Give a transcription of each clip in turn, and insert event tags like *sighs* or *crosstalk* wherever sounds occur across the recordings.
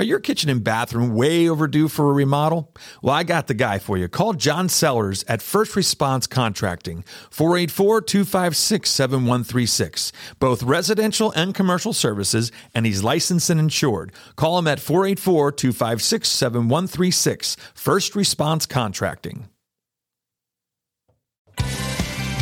Are your kitchen and bathroom way overdue for a remodel? Well, I got the guy for you. Call John Sellers at First Response Contracting, 484 256 7136. Both residential and commercial services, and he's licensed and insured. Call him at 484 256 7136. First Response Contracting.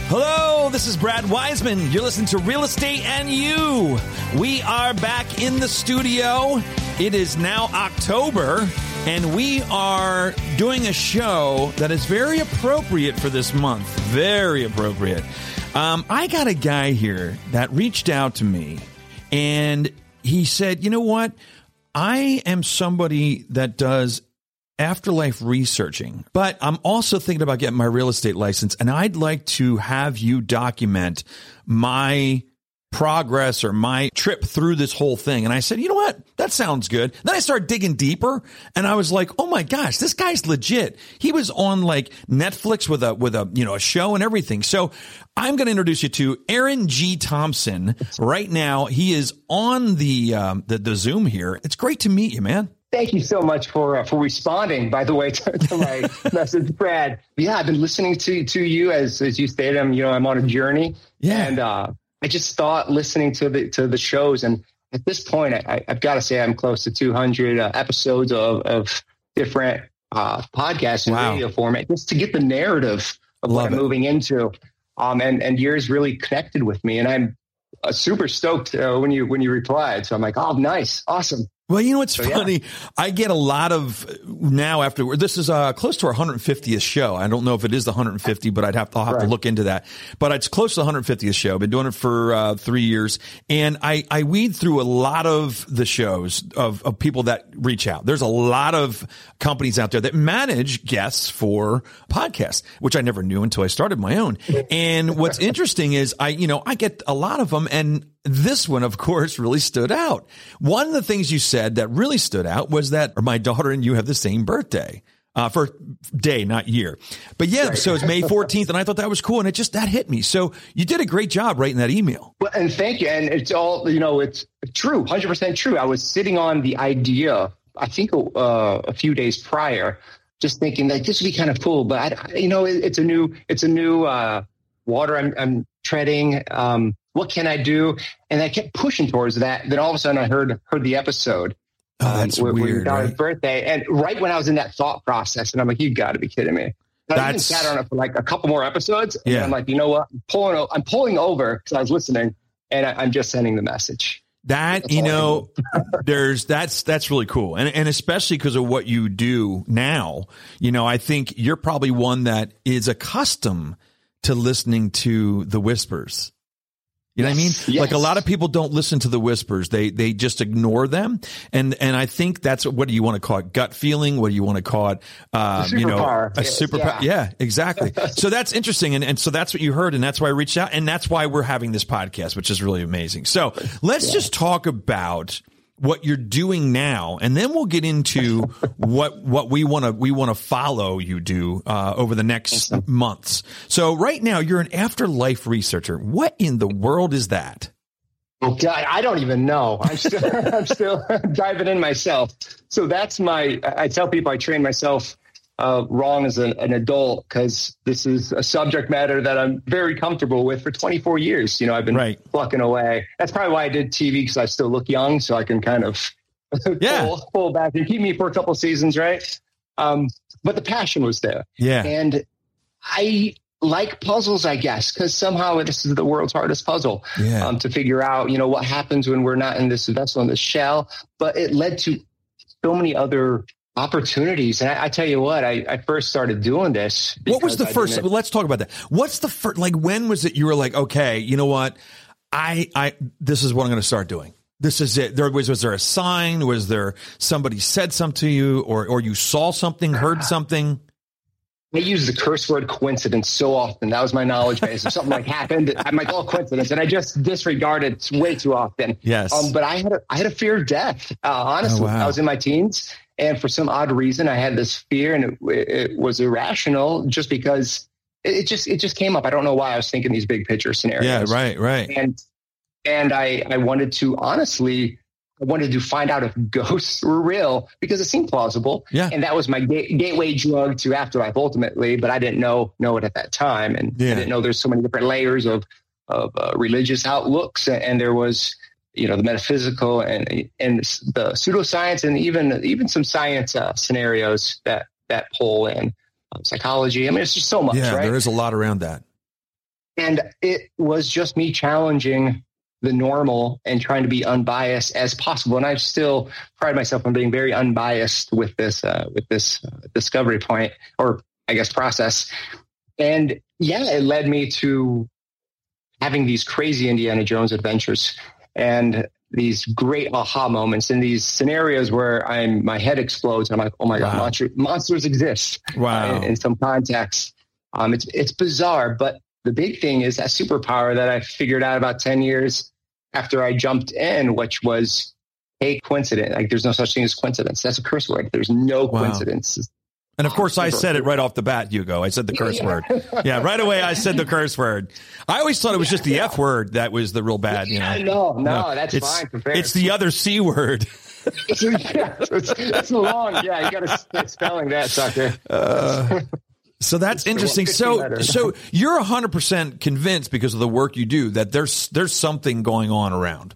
Hello, this is Brad Weisman. You're listening to Real Estate and You. We are back in the studio. It is now October, and we are doing a show that is very appropriate for this month. Very appropriate. Um, I got a guy here that reached out to me, and he said, You know what? I am somebody that does afterlife researching, but I'm also thinking about getting my real estate license and I'd like to have you document my progress or my trip through this whole thing. And I said, you know what? That sounds good. Then I started digging deeper and I was like, oh my gosh, this guy's legit. He was on like Netflix with a, with a, you know, a show and everything. So I'm going to introduce you to Aaron G. Thompson right now. He is on the, um, the, the Zoom here. It's great to meet you, man. Thank you so much for uh, for responding. By the way, *laughs* to, to my *laughs* message, Brad. Yeah, I've been listening to to you as as you stated. I'm you know I'm on a journey. Yeah, and uh, I just thought listening to the to the shows, and at this point, I, have got to say I'm close to 200 uh, episodes of of different uh, podcasts and wow. video format, just to get the narrative of Love what I'm it. moving into. Um, and and yours really connected with me, and I'm uh, super stoked uh, when you when you replied. So I'm like, oh, nice, awesome. Well, you know what's so, funny? Yeah. I get a lot of now after this is uh, close to our 150th show. I don't know if it is the 150, but I'd have to, I'll have right. to look into that. But it's close to the 150th show. I've been doing it for uh, three years, and I I weed through a lot of the shows of, of people that reach out. There's a lot of companies out there that manage guests for podcasts, which I never knew until I started my own. And what's *laughs* interesting is I you know I get a lot of them, and this one, of course, really stood out. One of the things you said that really stood out was that my daughter and you have the same birthday. Uh, for day, not year. But yeah, right. so it's May 14th, and I thought that was cool, and it just that hit me. So you did a great job writing that email. Well, and thank you. And it's all you know, it's true, 100 percent true. I was sitting on the idea, I think, uh, a few days prior, just thinking that this would be kind of cool. But I, you know, it, it's a new, it's a new uh, water I'm, I'm treading. Um, what can I do? And I kept pushing towards that. Then all of a sudden I heard heard the episode. Oh, that's um, weird. right? birthday. And right when I was in that thought process, and I'm like, you gotta be kidding me. But I even sat on it for like a couple more episodes. And yeah. I'm like, you know what? I'm pulling, I'm pulling over because I was listening and I, I'm just sending the message. That you know, *laughs* there's that's that's really cool, and and especially because of what you do now. You know, I think you're probably one that is accustomed to listening to the whispers. You know what I mean? Yes. Like a lot of people don't listen to the whispers. They they just ignore them. And and I think that's what do you want to call it? Gut feeling? What do you want to call it? Uh, you know, a superpower? yeah. yeah, exactly. *laughs* so that's interesting. And and so that's what you heard, and that's why I reached out, and that's why we're having this podcast, which is really amazing. So let's yeah. just talk about what you're doing now, and then we'll get into what what we want to we want to follow you do uh, over the next months. So right now, you're an afterlife researcher. What in the world is that? Okay, I don't even know. I'm *laughs* still I'm still *laughs* diving in myself. So that's my. I tell people I train myself uh, wrong as an, an adult because this is a subject matter that I'm very comfortable with for 24 years. You know, I've been right. plucking away. That's probably why I did TV because I still look young, so I can kind of *laughs* yeah. pull, pull back and keep me for a couple seasons, right? Um, but the passion was there. Yeah. And I like puzzles, I guess, because somehow this is the world's hardest puzzle yeah. um, to figure out, you know, what happens when we're not in this vessel in this shell. But it led to so many other opportunities. And I, I, tell you what, I, I first started doing this. What was the I first? Let's talk about that. What's the first? Like, when was it? You were like, okay, you know what? I, I, this is what I'm going to start doing. This is it. There was, was there a sign? Was there somebody said something to you, or, or you saw something, heard *sighs* something? I use the curse word coincidence so often. That was my knowledge base. If something like happened, I'm like, oh, coincidence. And I just disregard it way too often. Yes. Um, but I had a, I had a fear of death. Uh, honestly, oh, wow. I was in my teens and for some odd reason, I had this fear, and it, it was irrational, just because it, just it just came up. I don't know why I was thinking these big picture scenarios. Yeah, right, right. And and I I wanted to honestly I wanted to find out if *laughs* ghosts were real because it seemed plausible. Yeah. And that was my ga- gateway drug to afterlife ultimately, but I didn't know know it at that time, and Yeah. I didn't know there's so many different layers of of uh, religious outlooks, and, and there was you know the metaphysical and and the pseudoscience, and even even some science uh, scenarios that that pull in um, psychology. I mean, it's just so much, yeah, right? there is a lot around that. and it was just me challenging the normal and trying to be unbiased as possible. And I still pride myself on being very unbiased with this uh, with this uh, discovery point, or I guess process. And yeah, it led me to having these crazy Indiana Jones adventures and these great aha moments in these scenarios where I'm my head explodes. And I'm like, oh my god, monster, monsters exist Wow. in, in some context. Um, it's it's bizarre, but the big thing is that superpower that I figured out about ten years after I jumped in, which was a coincidence. Like there's no such thing as coincidence. That's a curse word. There's no Wow. coincidence. And of course, I said it right off the bat, Hugo. I said the curse word. Yeah, right away, I said the curse word. I always thought it was just the F word that was the real bad. You know? Yeah, no, no, that's it's, fine. Compared. It's the other C word. it's, *laughs* yeah, it's, it's long. Yeah, you got to start spelling that sucker. Uh, so that's interesting. So, letters. so you're hundred percent convinced because of the work you do that there's there's something going on around.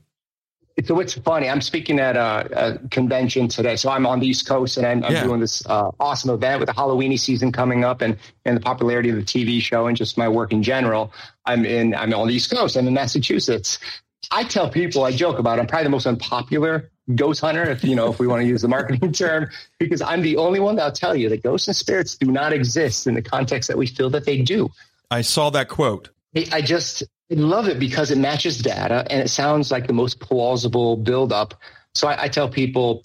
So it's funny. I'm speaking at a, a convention today. So I'm on the East Coast and I'm, I'm Yeah. doing this uh, awesome event with the Halloweeny season coming up and, and the popularity of the TV show and just my work in general. I'm in, I'm on the East Coast. I'm in Massachusetts. I tell people, I joke about it, I'm probably the most unpopular ghost hunter, if you know, if we want to use the marketing *laughs* term, because I'm the only one that'll tell you that ghosts and spirits do not exist in the context that we feel that they do. I saw that quote. I I just I love it because it matches data and it sounds like the most plausible buildup. So I, I tell people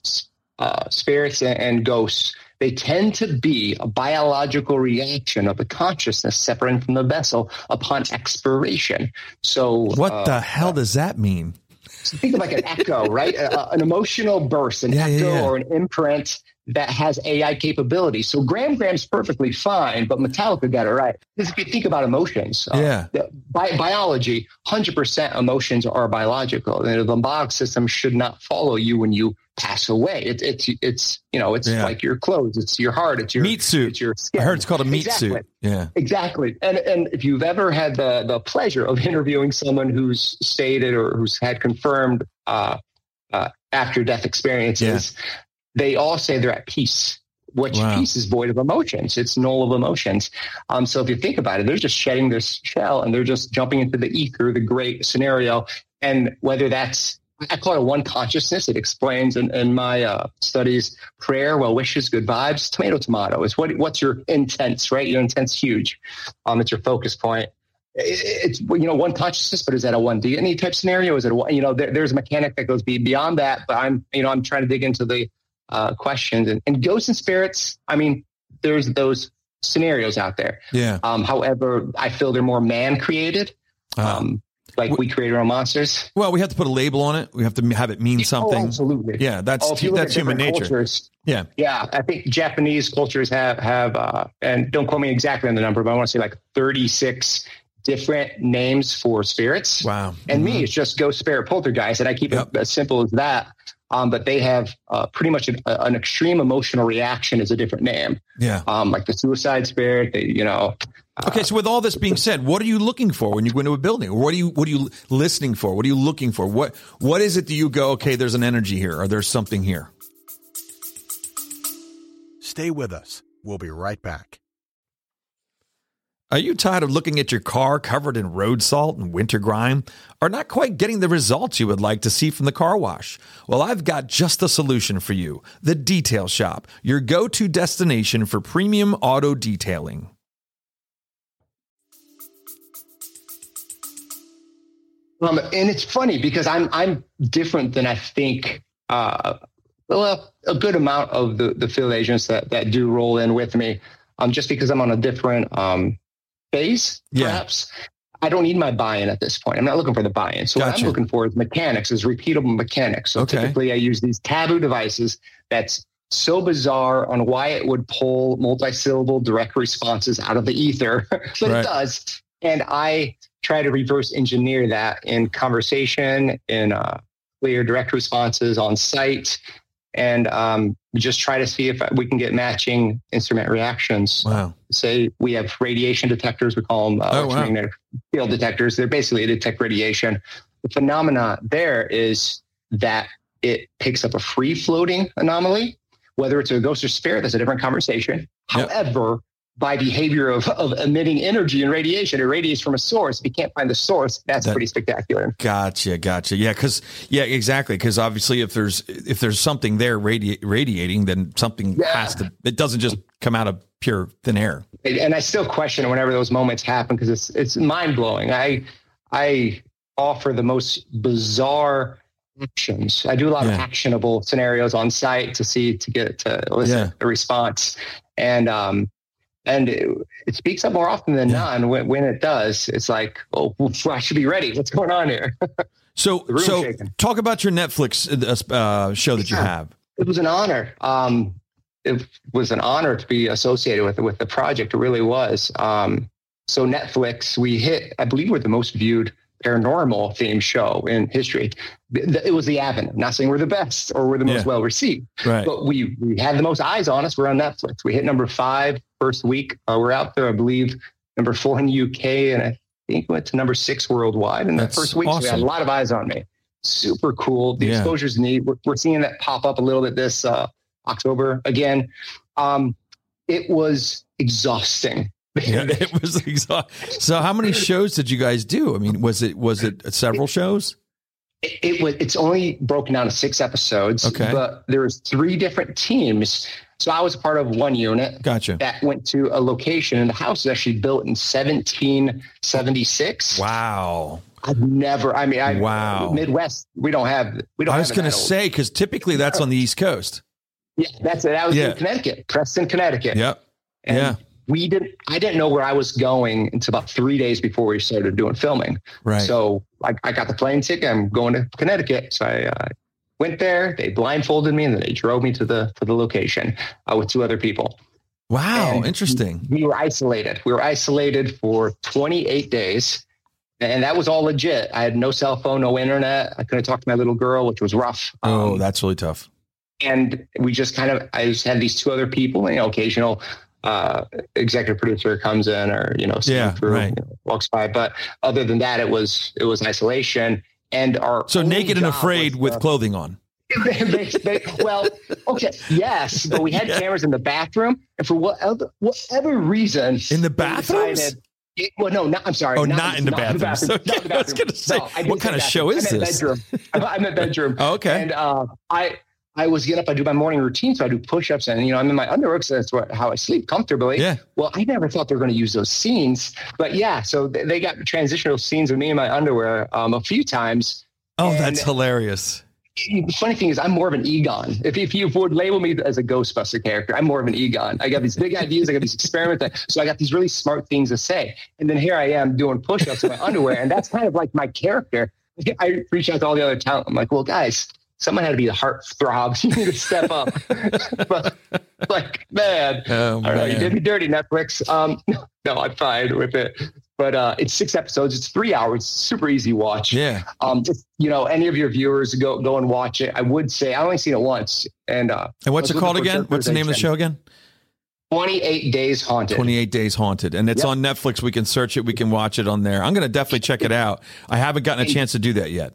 uh, spirits and, and ghosts, they tend to be a biological reaction of the consciousness separating from the vessel upon expiration. So What uh, the hell does that mean? think of like an echo, right? An emotional burst, an Yeah, yeah, echo yeah. or an imprint that has AI capability. So Graham Graham's perfectly fine, but Metallica got it right. Because if you think about emotions, uh, Yeah. bi- biology, 100% emotions are biological. And the limbic system should not follow you when you pass away. It, it's, it's, you know, it's Yeah. like your clothes, it's your heart, it's your Meat suit. It's your skin. I heard it's called a meat Exactly. suit. Yeah. Exactly. And and if you've ever had the the pleasure of *laughs* interviewing someone who's stated or who's had confirmed uh, uh, after death experiences, they all say they're at peace. Which Wow. peace is void of emotions. It's null of emotions. Um, so if you think about it, they're just shedding this shell and they're just jumping into the ether, the great scenario. And whether that's I call it one consciousness. It explains in, in my uh, studies prayer, well wishes, good vibes, tomato, tomato. Is what what's your intents, right? Your intent's huge. Um, it's your focus point. It's you know one consciousness, but is that a one DNA type scenario? Is it a one, you know there, there's a mechanic that goes beyond that? But I'm you know I'm trying to dig into the uh, questions and, and ghosts and spirits. I mean, there's those scenarios out there. Yeah. Um, however, I feel they're more man created. Um, Um, like we create our own monsters. well, we have to put a label on it. We have to have it mean Oh, something. absolutely. Yeah, that's Oh, if you look that's human nature. cultures, Yeah. yeah, I think Japanese cultures have have uh, and don't quote me exactly on the number, but I want to say like 36 different names for spirits. Wow. And Mhm. me, it's just ghost, spirit, poltergeist, and I keep Yep. it as simple as that. Um, but they have uh, pretty much an, an extreme emotional reaction is a different name. Yeah. Um, like the suicide spirit, they, you know. uh, Okay, so with all this being said, what are you looking for when you go into a building? What are you what are you listening for? What are you looking for? What what is it that you go, okay, there's an energy here or there's something here? Stay with us. We'll be right back. Are you tired of looking at your car covered in road salt and winter grime or not quite getting the results you would like to see from the car wash? Well, I've got just the solution for you. The Detail Shop, your go-to destination for premium auto detailing. Um, and it's funny because I'm I'm different than I think. Uh, well, a good amount of the the field agents that that do roll in with me, um, just because I'm on a different um phase, Yeah. perhaps. I don't need my buy-in at this point. I'm not looking for the buy-in. So what I'm looking for is mechanics, is repeatable mechanics. So Okay. typically, I use these taboo devices that's so bizarre on why it would pull multi-syllable direct responses out of the ether, *laughs* but Right. it does. And I try to reverse engineer that in conversation, in uh, clear direct responses on site and um, just try to see if we can get matching instrument reactions. Wow. Say we have radiation detectors, we call them uh, oh, wow. field detectors. They're basically to detect radiation. The phenomena there is that it picks up a free floating anomaly, whether it's a ghost or spirit, that's a different conversation. Yep. However, by behavior of, of emitting energy and radiation. It radiates from a source. If you can't find the source, that's that, pretty spectacular. Gotcha, gotcha. Yeah, because yeah, exactly. Because obviously, if there's if there's something there radi- radiating, then something yeah. has to. It doesn't just come out of pure thin air. And I still question whenever those moments happen because it's it's mind blowing. I I offer the most bizarre actions. I do a lot yeah. of actionable scenarios on site to see to get to elicit yeah. a response. And um, and it, it, speaks up more often than not. When, when it does, it's like, oh, *laughs* I should be ready. What's going on here? *laughs* so, so shaking. talk about your Netflix uh, uh, show that yeah. you have. It was an honor. Um, it was an honor to be associated with with the project. It really was. Um, so Netflix, we hit. I believe we're the most viewed paranormal themed show in history. It was the Avenue. I'm not saying we're the best or we're the most yeah. well received, right. but we we had the most eyes on us. We're on Netflix. We hit number five first week. Uh, we're out there, I believe, number four in the UK, and I think went to number six worldwide in the first week. Awesome. So we had a lot of eyes on me. Super cool. The yeah. exposure's neat. We're, we're, seeing that pop up a little bit this uh, October again. Um, it was exhausting *laughs* yeah, it was exhausting. So, how many shows did you guys do? I mean, was it was it several shows? It, it was. It's only broken down to six episodes. Okay, but there was three different teams. So I was part of one unit. Gotcha. That went to a location, and the house was actually built in 1776. Wow. I've never. I mean, I wow. Midwest. We don't have. We don't. I was going to say because typically that's on the East Coast. Yeah, that's it. That was yeah. in Connecticut, Preston, Connecticut. Yep. And yeah we didn't i didn't know where i was going until about three days before we started doing filming. Right. So i, I got the plane ticket i'm going to connecticut. So i uh, went there they blindfolded me and then they drove me to the to the location uh, with two other people. Wow and interesting. we, we were isolated. We were isolated for 28 days and that was all legit. I had no cell phone no internet. I couldn't talk to my little girl which was rough. Oh um, that's really tough. and we just kind of i just had these two other people you know occasional uh, executive producer comes in or you know yeah, through, right. you know, walks by. But other than that, it was it was isolation and our so naked and afraid with clothing on. *laughs* they, they, well, okay, yes, but we had *laughs* yeah. cameras in the bathroom, and for whatever whatever reason, in the bathroom. well, no, not, I'm sorry. Oh, not, not in the bathroom. bathroom. *laughs* Okay. Not the bathroom. I was going to say, no, what kind of show is I'm this? Bedroom. I'm in bedroom. oh, okay. And uh, I I was get up, I do my morning routine. So I do push-ups and, you know, I'm in my underwear because that's what, how I sleep comfortably. Yeah. Well, I never thought they were going to use those scenes, but yeah. So they got transitional scenes with me in my underwear um, a few times. Oh, that's hilarious. The funny thing is, I'm more of an Egon. If, if you would label me as a Ghostbuster character, I'm more of an Egon. I got these big ideas. I got these experiments. So I got these really smart things to say. And then here I am doing push-ups in my underwear. And that's kind of like my character. I reach out to all the other talent. I'm like, well, guys, someone had to be the heart throbs. *laughs* You need to step up. *laughs* but like, man, oh, man. Know, you did me dirty, Netflix. Um, *laughs* no, I'm fine with it. But uh, it's six episodes. It's three hours. Super easy watch. Yeah. Um, just, you know, any of your viewers go go and watch it. I would say I only seen it once. And uh, and what's it called again? What's the name of the show again? 28 Days Haunted. 28 Days Haunted. And it's yep. on Netflix. We can search it. We can watch it on there. I'm going to definitely check it out. I haven't gotten a chance to do that yet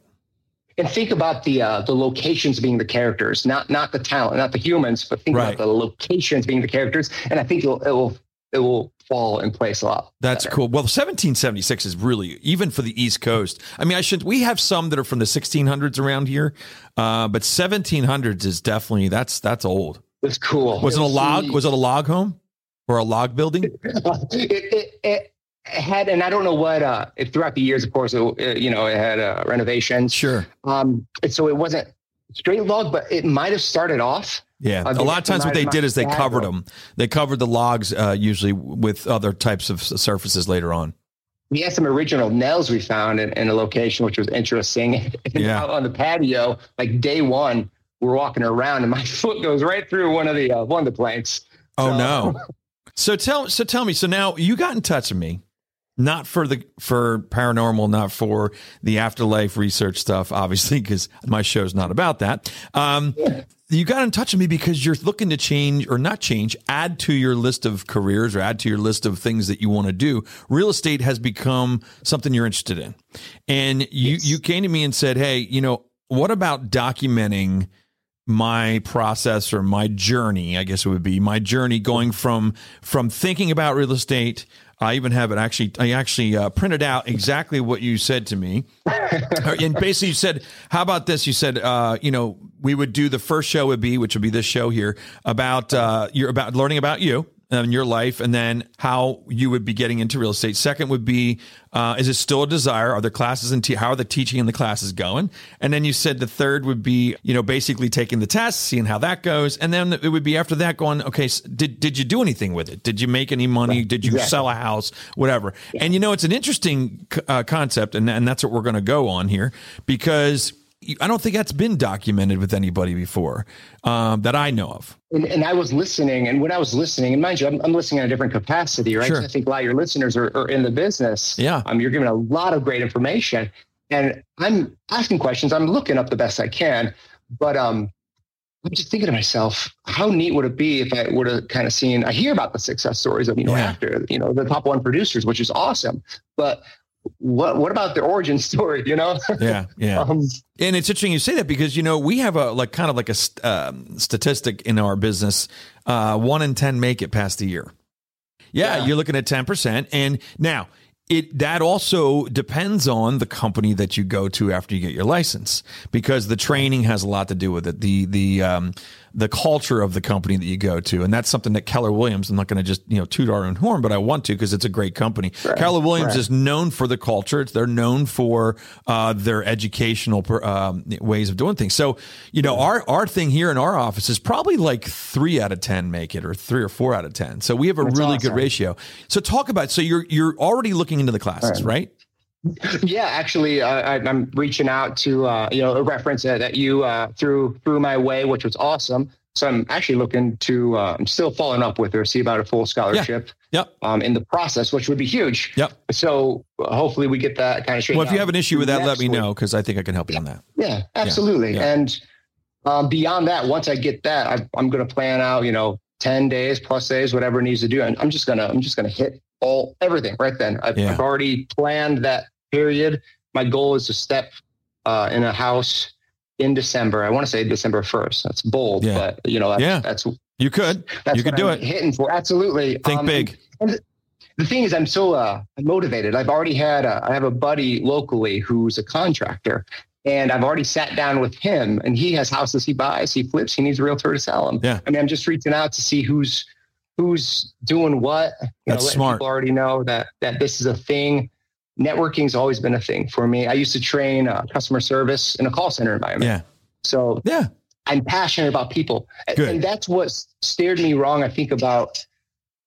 and think about the uh, the locations being the characters, not not the talent, not the humans, but think right. about the locations being the characters, and I think it'll it will it will fall in place a lot. That's better. cool. Well, 1776 is really even for the East Coast. I mean, I should we have some that are from the 1600s around here, uh, but 1700s is definitely that's that's old. It's cool. Was it, it a log? Was it a log home or a log building? *laughs* it, it, it, had, and I don't know what, uh, if throughout the years, of course, it, you know, it had uh, renovations. Sure. Um, so it wasn't straight log, but it might have started off. Yeah, a lot of times what they did is they covered them. They covered the logs uh, usually with other types of surfaces later on. We had some original nails we found in, in a location which was interesting. *laughs* yeah. Out on the patio, like day one, we're walking around and my *laughs* foot goes right through one of the uh, one of the planks. Oh so, no! *laughs* So tell so tell me. So now you got in touch with me not for the for paranormal, not for the afterlife research stuff, obviously, because my show's not about that. Um, you got in touch with me because you're looking to change or not change, add to your list of careers or add to your list of things that you want to do. Real estate has become something you're interested in, and you yes. you came to me and said, "Hey, you know, what about documenting?" my process or my journey i guess it would be my journey going from from thinking about real estate I even have it actually. I actually uh, printed out exactly what you said to me, *laughs* and basically you said, "How about this?" You said, uh, "You know, we would do the first show would be, which would be this show here, about uh, you're about learning about you, in your life and then how you would be getting into real estate. Second would be, uh, is it still a desire? Are the classes and te- how are the teaching and the classes going? And then you said the third would be, you know, basically taking the test, seeing how that goes. And then it would be after that going, okay, did, did you do anything with it? Did you make any money? Did you sell a house? Whatever. Yeah. And you know, it's an interesting uh, concept and, and that's what we're going to go on here because I don't think that's been documented with anybody before um, that I know of. And, and, I was listening, and when I was listening, and mind you, I'm, I'm listening in a different capacity, right? Sure. I think a lot of your listeners are, are, in the business. Yeah. Um, you're giving a lot of great information, and I'm asking questions. I'm looking up the best I can, but um, I'm just thinking to myself, how neat would it be if I would have kind of seen? I hear about the success stories of you know yeah. after you know the top one producers, which is awesome, but what what about the origin *laughs* story you know? Yeah yeah. *laughs* Um, and it's interesting you say that because you know we have a like kind of like a um, statistic in our business uh, one in ten make it past the year. Yeah, yeah. you're looking at 10% and now it that also depends on the company that you go to after you get your license because the training has a lot to do with it. The the um, the culture of the company that you go to. And that's something that Keller Williams, I'm not going to just, you know, toot our own horn, but I want to because it's a great company. Right. Keller Williams right. is known for the culture. They're known for uh, their educational um, ways of doing things. So, you know, our, our thing here in our office is probably like three out of 10 make it or three or four out of 10. So we have a that's really awesome. good ratio. So talk about, so you're, you're already looking into the classes, right? right? Yeah, actually, uh, I, am reaching out to uh, you know a reference that, that you uh, threw through my way, which was awesome. So I'm actually looking to uh, I'm still following up with her, see about a full scholarship. Yeah. Yep. Um, in the process, which would be huge. Yep. So uh, hopefully we get that kind of straight. Well, if you have an issue with that, let me week. know because I think I can help you on that. Yeah, absolutely. Yeah. Yeah. And um, beyond that, once I get that, I, I'm going to plan out, you know, 10 days plus days, whatever it needs to do. And I'm just going to, I'm just going to hit all everything right then. I've, yeah. I've, already planned that period. My goal is to step uh, in a house in December. I want to say December 1st. That's bold, yeah. but you know, that's, yeah. that's, you could, that's you could do I'm it. Hitting for absolutely. Think um, big. And, and the thing is, I'm so uh, motivated. I've already had, a, I have a buddy locally who's a contractor and I've already sat down with him and he has houses he buys, he flips, he needs a realtor to sell them. Yeah. I mean, I'm just reaching out to see who's, who's doing what. You That's know, smart. People already know that, that this is a thing networking's always been a thing for me. I used to train uh, customer service in a call center environment. Yeah. So yeah, I'm passionate about people, Good. and that's what steered me wrong. I think about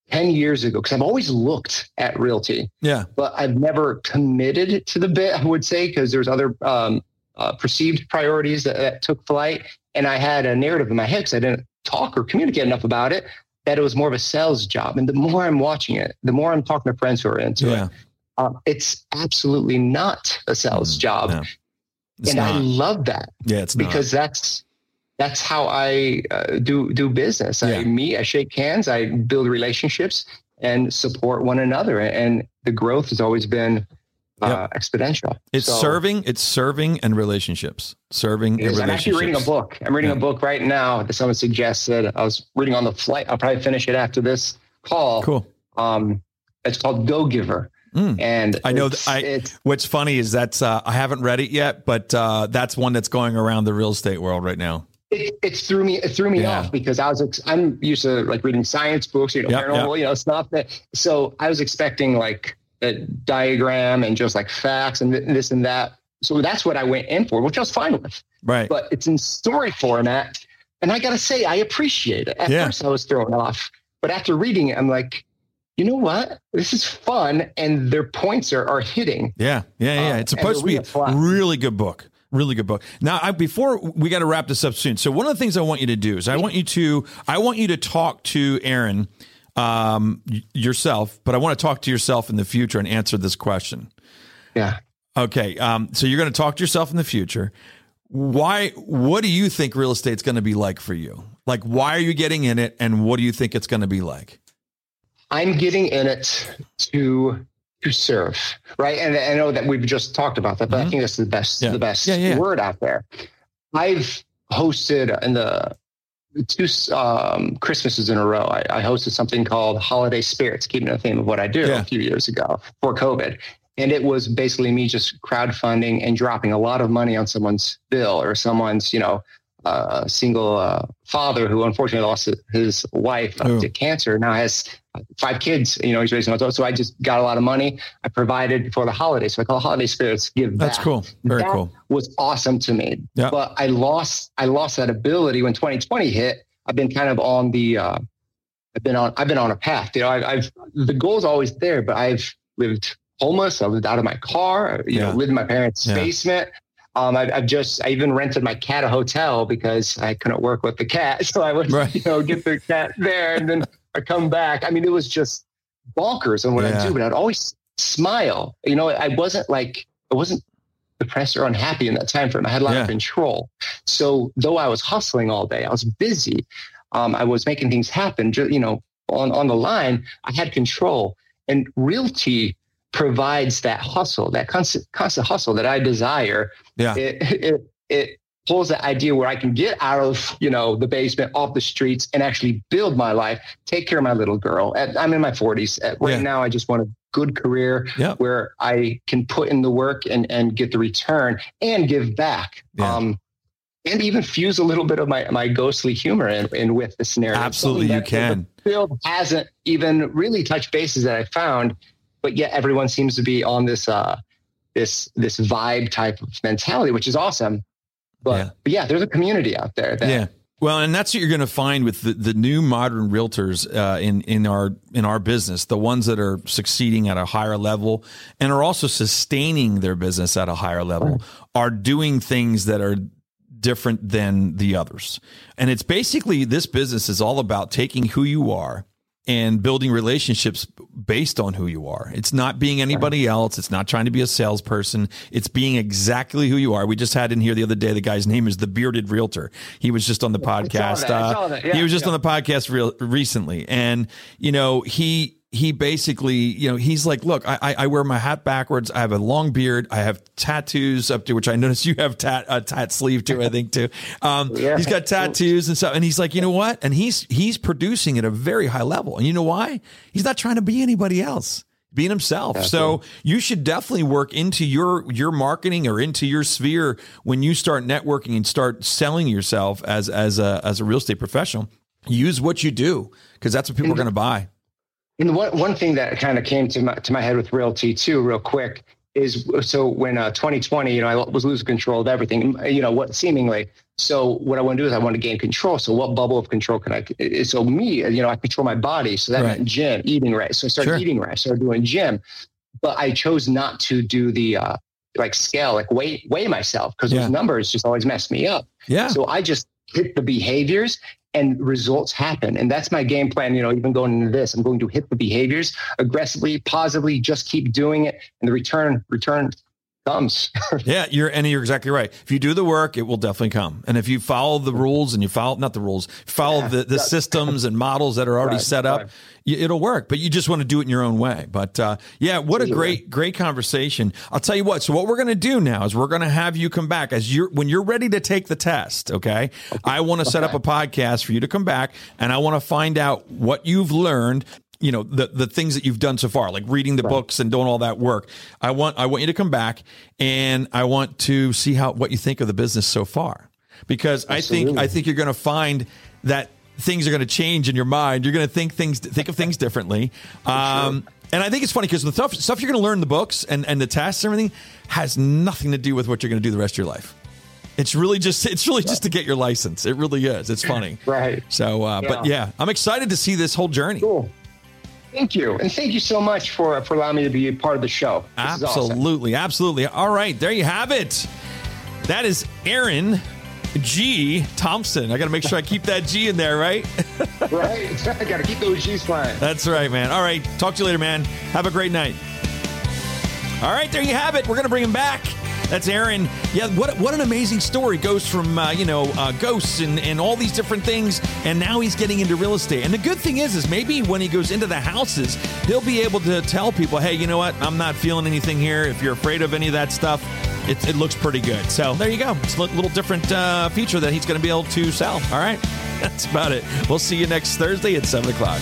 ten years ago because I've always looked at realty. Yeah, but I've never committed to the bit. I would say because there's other um, uh, perceived priorities that, that took flight, and I had a narrative in my head because I didn't talk or communicate enough about it that it was more of a sales job. And the more I'm watching it, the more I'm talking to friends who are into yeah. it, um, it's absolutely not a sales mm, job. No, and not. I love that. Yeah, it's because not. that's that's how I uh, do do business. Yeah. I meet, I shake hands, I build relationships, and support one another. And the growth has always been uh, yep. exponential. It's so, serving, it's serving and relationships. Serving and relationships. I'm actually reading a book. I'm reading yeah. a book right now that someone suggested. I was reading on the flight. I'll probably finish it after this call. Cool. Um, it's called Go Giver. Mm. And I know that I, what's funny is that's, uh, I haven't read it yet, but, uh, that's one that's going around the real estate world right now. It, it threw me, it threw me yeah. off because I was, I'm used to like reading science books, you know, yep, paranormal, yep. you know, stuff that, so I was expecting like a diagram and just like facts and this and that. So that's what I went in for, which I was fine with. Right. But it's in story format. And I got to say, I appreciate it. At yeah. first I was thrown off, but after reading it, I'm like, you know what? This is fun, and their points are, are hitting. Yeah, yeah, yeah. Um, it's supposed to be a really good book. Really good book. Now, I, before we got to wrap this up soon. So, one of the things I want you to do is I want you to I want you to talk to Aaron um, yourself, but I want to talk to yourself in the future and answer this question. Yeah. Okay. Um, so you're going to talk to yourself in the future. Why? What do you think real estate's going to be like for you? Like, why are you getting in it, and what do you think it's going to be like? I'm getting in it to to serve, right? And I know that we've just talked about that, but mm-hmm. I think that's the best yeah. the best yeah, yeah. word out there. I've hosted in the two um, Christmases in a row. I, I, hosted something called Holiday Spirits, keeping the theme of what I do a few years ago for COVID. And it was basically me just crowdfunding and dropping a lot of money on someone's bill or someone's, you know, uh, single uh, father who unfortunately lost his wife to cancer. Now has five kids. You know, he's raising adults. So I just got a lot of money. I provided for the holidays. So I call holiday spirits give That's back. cool. Very that cool. Was awesome to me. Yeah. But I lost I lost that ability when 2020 hit. I've been kind of on the uh, I've been on I've been on a path. You know, I've, I've the goal's always there, but I've lived homeless. I lived out of my car. You yeah. know, lived in my parents' yeah. basement. Um, I, have just I even rented my cat a hotel because I couldn't work with the cat, *laughs* so I would right. you know get the cat there, and then I come back. I mean, it was just bonkers on what yeah. I do, but I'd always smile. You know, I wasn't like I wasn't depressed or unhappy in that time frame. I had a lot yeah. of control. So though I was hustling all day, I was busy. Um, I was making things happen. You know, on on the line, I had control. And realty provides that hustle, that constant, constant hustle that I desire. Yeah. It, it, it pulls that idea where I can get out of, you know, the basement off the streets and actually build my life, take care of my little girl. At, I'm in my 40s. At, right yeah. now, I just want a good career where I can put in the work and, and get the return and give back. Yeah. Um, and even fuse a little bit of my, my ghostly humor in, in with the scenario. Absolutely, you can. The field hasn't even really touched bases that I found but yet everyone seems to be on this uh, this this vibe type of mentality, which is awesome. But yeah, but yeah there's a community out there. That, yeah. Well, and that's what you're going to find with the, the new modern realtors uh, in in our in our business, the ones that are succeeding at a higher level and are also sustaining their business at a higher level, are doing things that are different than the others. And it's basically this business is all about taking who you are and building relationships based on who you are. It's not being anybody else. It's not trying to be a salesperson. It's being exactly who you are. We just had in here the other day, the guy's name is the bearded realtor. He was just on the podcast. Uh, yeah, he was just yeah. on the podcast real, recently. And, you know, he, he basically, you know, he's like, look, I, I wear my hat backwards. I have a long beard. I have tattoos up to which I notice you have tat a tat sleeve too. I think too. Um, *laughs* yeah. He's got tattoos and stuff, and he's like, you know what? And he's he's producing at a very high level. And you know why? He's not trying to be anybody else being himself. So you should definitely work into your your marketing or into your sphere when you start networking and start selling yourself as as a as a real estate professional. Use what you do because that's what people are going to buy. And one one thing that kind of came to my to my head with realty too, real quick, is so when uh, 2020, you know, I was losing control of everything. You know what, seemingly. So what I want to do is I want to gain control. So what bubble of control can I? So me, you know, I control my body. So that right. meant gym, eating right. So I started sure. eating right. I started doing gym, but I chose not to do the uh, like scale, like weigh weigh myself because yeah. those numbers just always mess me up. Yeah. So I just hit the behaviors and results happen. And that's my game plan. You know, even going into this, I'm going to hit the behaviors aggressively, positively, just keep doing it. And the return, return comes. *laughs* yeah, you're and you're exactly right. If you do the work, it will definitely come. And if you follow the rules and you follow not the rules, follow yeah, the, the systems and models that are already right, set up, right. it'll work. But you just want to do it in your own way. But uh, yeah, what a great great conversation. I'll tell you what. So what we're going to do now is we're going to have you come back as you're when you're ready to take the test. Okay, okay. I want to set up a podcast for you to come back, and I want to find out what you've learned you know the the things that you've done so far like reading the right. books and doing all that work i want i want you to come back and i want to see how what you think of the business so far because Absolutely. i think i think you're going to find that things are going to change in your mind you're going to think things think of things differently *laughs* um, sure. And I think it's funny because the stuff, stuff you're going to learn in the books and, and the tests and everything has nothing to do with what you're going to do the rest of your life. It's really just it's really just to get your license. It really is. It's funny. Right. So, uh, yeah. but yeah, I'm excited to see this whole journey. Cool. Thank you. And thank you so much for, uh, for allowing me to be a part of the show. This absolutely. Awesome. Absolutely. All right. There you have it. That is Aaron G Thompson. I got to make sure I keep that G in there, right? *laughs* right. I got to keep those G's flying. That's right, man. All right. Talk to you later, man. Have a great night. All right, there you have it. We're going to bring him back. That's Aaron. Yeah, what what an amazing story. Goes from uh, you know uh, ghosts and, and all these different things, and now he's getting into real estate. And the good thing is, is maybe when he goes into the houses, he'll be able to tell people, hey, you know what? I'm not feeling anything here. If you're afraid of any of that stuff, it, it looks pretty good. So there you go. It's a little different uh, feature that he's going to be able to sell. All right, *laughs* that's about it. We'll see you next Thursday at seven o'clock.